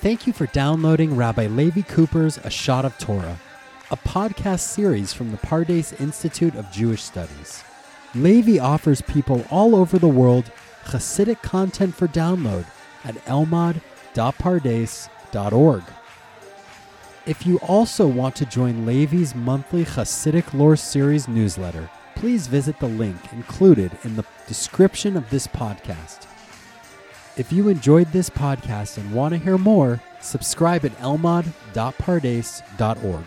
Thank you for downloading Rabbi Levi Cooper's A Shot of Torah, a podcast series from the Pardes Institute of Jewish Studies. Levi offers people all over the world Hasidic content for download at elmad.pardes.org. If you also want to join Levi's monthly Hasidic Lore Series newsletter, please visit the link included in the description of this podcast. If you enjoyed this podcast and want to hear more, subscribe at elmad.pardes.org.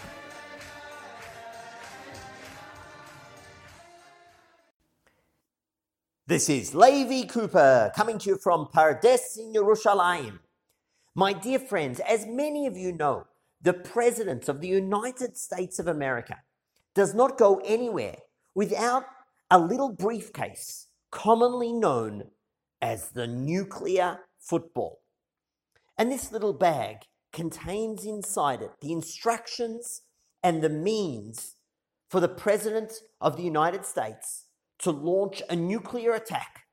This is Levi Cooper coming to you from Pardes in Yerushalayim. My dear friends, as many of you know, the President of the United States of America does not go anywhere without a little briefcase commonly known as the nuclear football. And this little bag contains inside it the instructions and the means for the President of the United States to launch a nuclear attack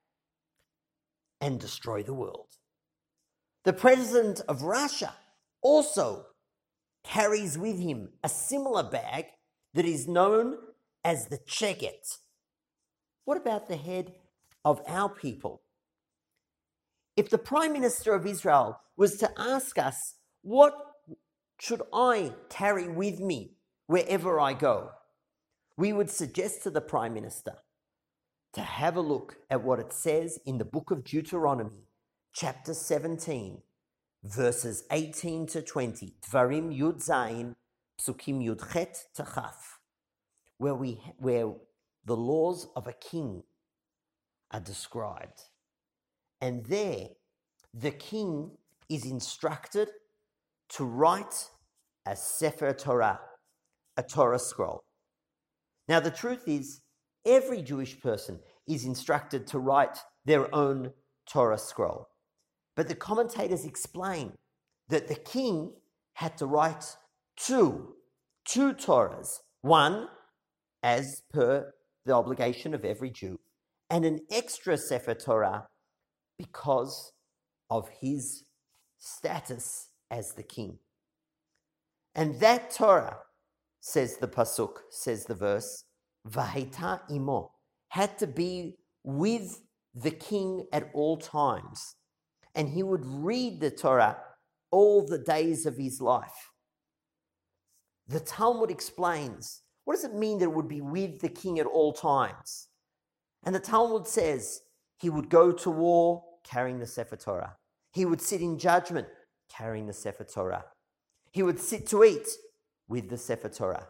and destroy the world. The President of Russia also carries with him a similar bag that is known as the Cheget. What about the head of our people? If the Prime Minister of Israel was to ask us, What should I carry with me wherever I go? we would suggest to the Prime Minister to have a look at what it says in the book of Deuteronomy, chapter 17, verses 18 to 20. Dvarim Yud Psukim Yud Chet Tachaf, where, we, where the laws of a king are described. And there, the king is instructed to write a Sefer Torah, a Torah scroll. Now, the truth is, every Jewish person is instructed to write their own Torah scroll. But the commentators explain that the king had to write two, two Torahs, one as per the obligation of every Jew, and an extra Sefer Torah because of his status as the king. And that Torah, says the Pasuk, says the verse, Vahita imo, had to be with the king at all times. And he would read the Torah all the days of his life. The Talmud explains what does it mean that it would be with the king at all times? And the Talmud says he would go to war carrying the Sefer Torah. He would sit in judgment carrying the Sefer Torah. He would sit to eat with the Sefer Torah.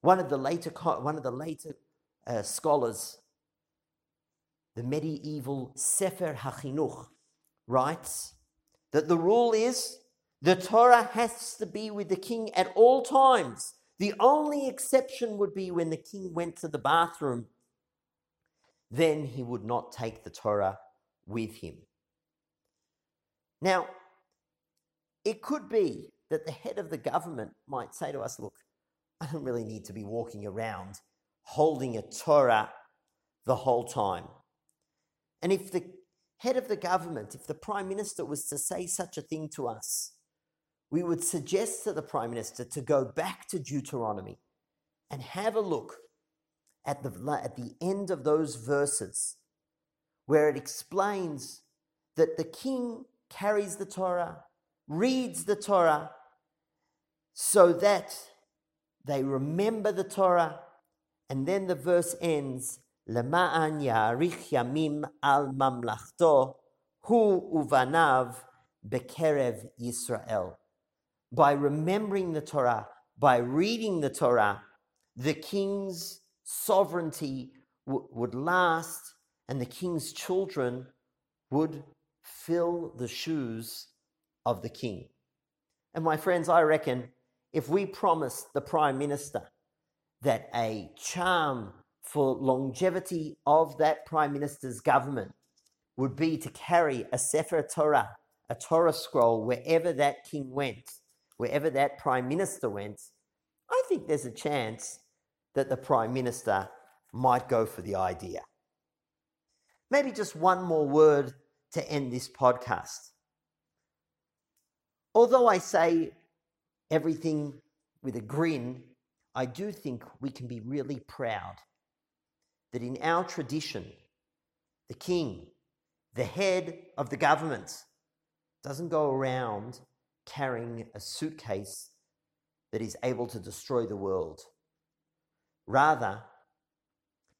One of the later, one of the later uh, scholars, the medieval Sefer HaChinuch, writes that the rule is the Torah has to be with the king at all times. The only exception would be when the king went to the bathroom. Then he would not take the Torah with him. Now, it could be that the head of the government might say to us, Look, I don't really need to be walking around holding a Torah the whole time. And if the head of the government, if the prime minister was to say such a thing to us, we would suggest to the prime minister to go back to Deuteronomy and have a look at the, at the end of those verses where it explains that the king carries the Torah, reads the Torah, so that they remember the Torah. And then the verse ends, Lema'an ya'arich yamim al mamlachto, hu uvanav bekerev Yisrael. By remembering the Torah, by reading the Torah, the king's sovereignty w- would last and the king's children would fill the shoes of the king. And my friends, I reckon if we promised the prime minister that a charm for longevity of that prime minister's government would be to carry a Sefer Torah, a Torah scroll, wherever that king went, wherever that prime minister went, I think there's a chance that the prime minister might go for the idea. Maybe just one more word to end this podcast. although I say everything with a grin, I do think we can be really proud that in our tradition, the king, the head of the government, doesn't go around carrying a suitcase that is able to destroy the world. Rather,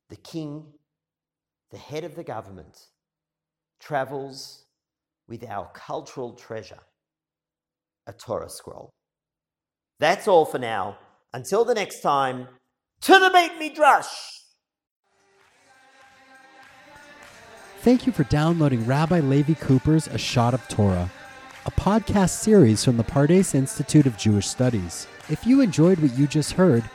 the king, the head of the government, travels with our cultural treasure, a Torah scroll. That's all for now. Until the next time, to the Beit Midrash! Thank you for downloading Rabbi Levi Cooper's A Shot of Torah, a podcast series from the Pardes Institute of Jewish Studies. If you enjoyed what you just heard,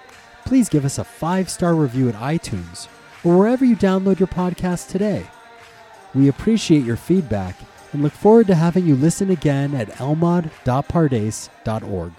please give us a five star review at iTunes or wherever you download your podcast today. We appreciate your feedback and look forward to having you listen again at elmad.pardes.org.